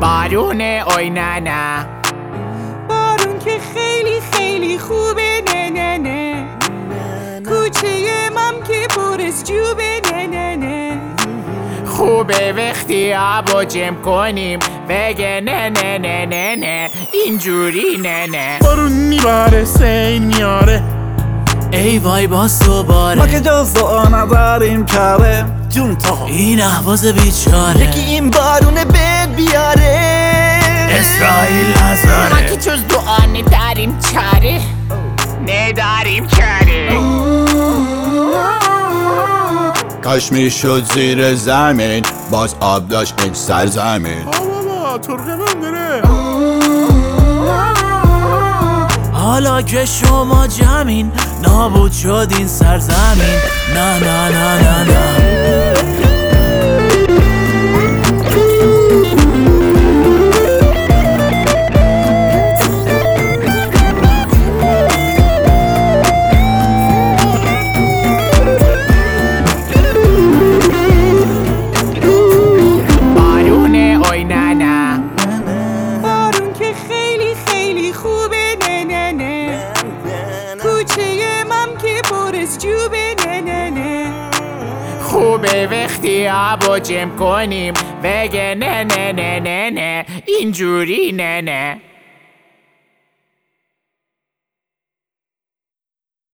بارونه اوی نه نه بارون که خیلی خیلی خوبه نه نه نه. کوچه مم که پر از جوبه نه نه نه. خوبه وقتی آبو جمع کنیم بگه نه نه نه نه نه. اینجوری نه نه. بارون میباره سین میاره. ای وای باز دوباره ما که جز دعا نداریم کاره جون تا این احواز بیچاره. یکی این بارونه بیاره. اسرائیل ما نزاره که جز دعا نداریم چاره. نداریم چاره. کاش می‌شد زیر زمین باز آب داشت این سرزمین. بابا ترکمن داره. حالا که شما جمین نابود شد این سرزمین. نه نه. کوچه مم که پر جوبه نه نه نه. خوبه وقتی آبو جمع کنیم بگه نه نه نه نه نه. اینجوری نه نه.